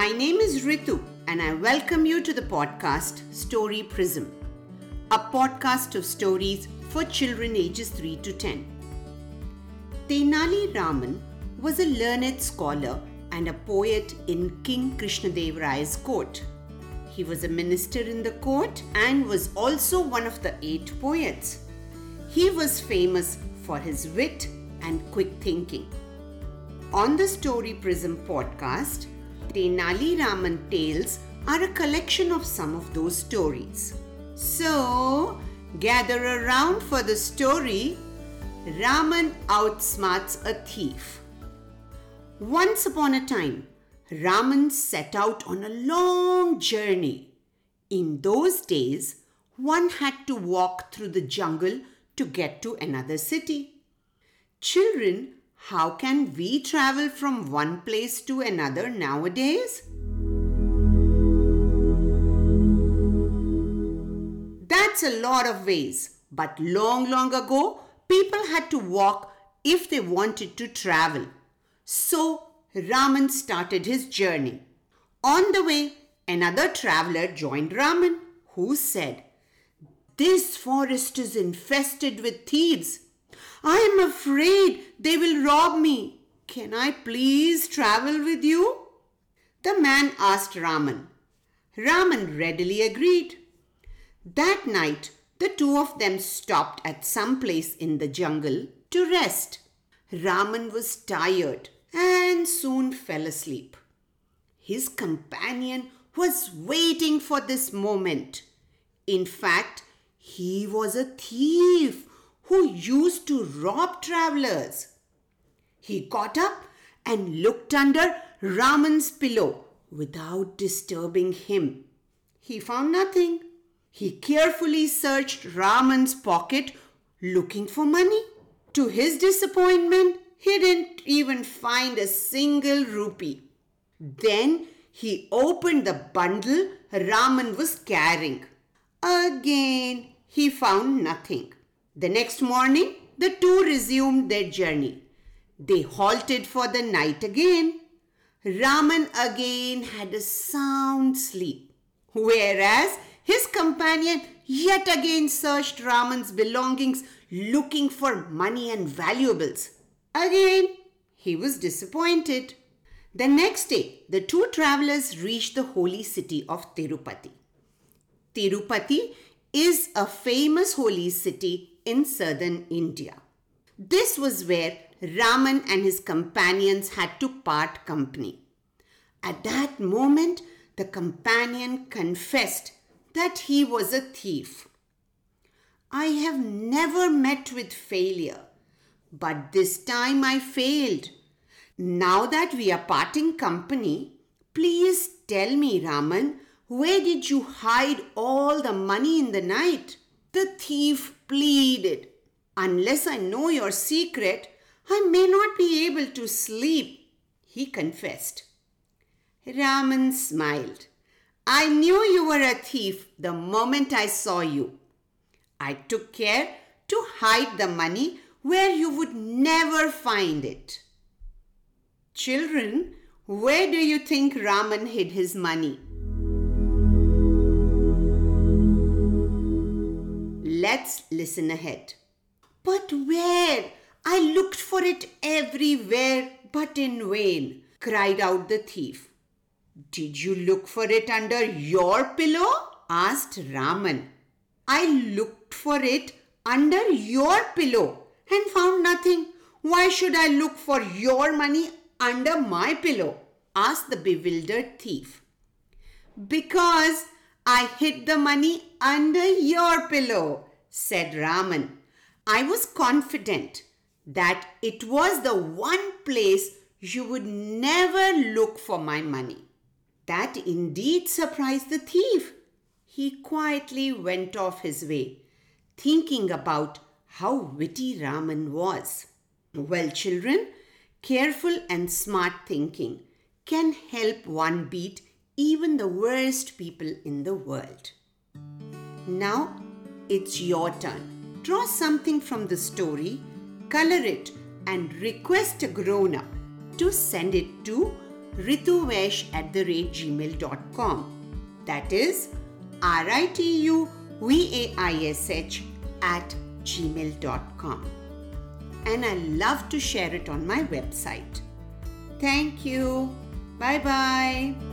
My name is Ritu, and I welcome you to the podcast Story Prism, a podcast of stories for children ages 3 to 10. Tenali Raman was a learned scholar and a poet in King Krishnadevaraya's court. He was a minister in the court and was also one of the eight poets. He was famous for his wit and quick thinking. On the Story Prism podcast, Tenali Raman Tales are a collection of some of those stories. So, gather around for the story Raman outsmarts a thief. Once upon a time, Raman set out on a long journey. In those days, one had to walk through the jungle to get to another city. Children, how can we travel from one place to another nowadays? That's a lot of ways, but long, long ago, people had to walk if they wanted to travel. So, Raman started his journey. On the way, another traveler joined Raman, who said, This forest is infested with thieves. I am afraid they will rob me. Can I please travel with you? The man asked Raman. Raman readily agreed. That night, the two of them stopped at some place in the jungle to rest. Raman was tired and soon fell asleep. His companion was waiting for this moment. In fact, he was a thief who used to rob travelers. He got up and looked under Raman's pillow without disturbing him. He found nothing. He carefully searched Raman's pocket looking for money. To his disappointment, he didn't even find a single rupee. Then he opened the bundle Raman was carrying. Again, he found nothing. The next morning, the two resumed their journey. They halted for the night again. Raman again had a sound sleep, whereas his companion yet again searched Raman's belongings looking for money and valuables. Again, he was disappointed. The next day, the two travelers reached the holy city of Tirupati. Tirupati is a famous holy city in southern India. This was where Raman and his companions had to part company. At that moment, the companion confessed that he was a thief. I have never met with failure. But this time I failed. Now that we are parting company, please tell me, Raman, where did you hide all the money in the night? The thief pleaded. Unless I know your secret, I may not be able to sleep, he confessed. Raman smiled. I knew you were a thief the moment I saw you. I took care to hide the money where you would never find it. Children, where do you think Raman hid his money? Let's listen ahead. But where? I looked for it everywhere, but in vain, cried out the thief. Did you look for it under your pillow? asked Raman. I looked for it under your pillow, and found nothing. Why should I look for your money under my pillow? asked the bewildered thief. Because I hid the money under your pillow, said Raman. I was confident that it was the one place you would never look for my money. That indeed surprised the thief. He quietly went off his way, thinking about how witty Raman was. Well, children, careful and smart thinking can help one beat even the worst people in the world. Now it's your turn. Draw something from the story, color it, and request a grown up to send it to rituvaish at the rate gmail.com. That is R I T U V A I S H at gmail.com. And I love to share it on my website. Thank you. Bye bye.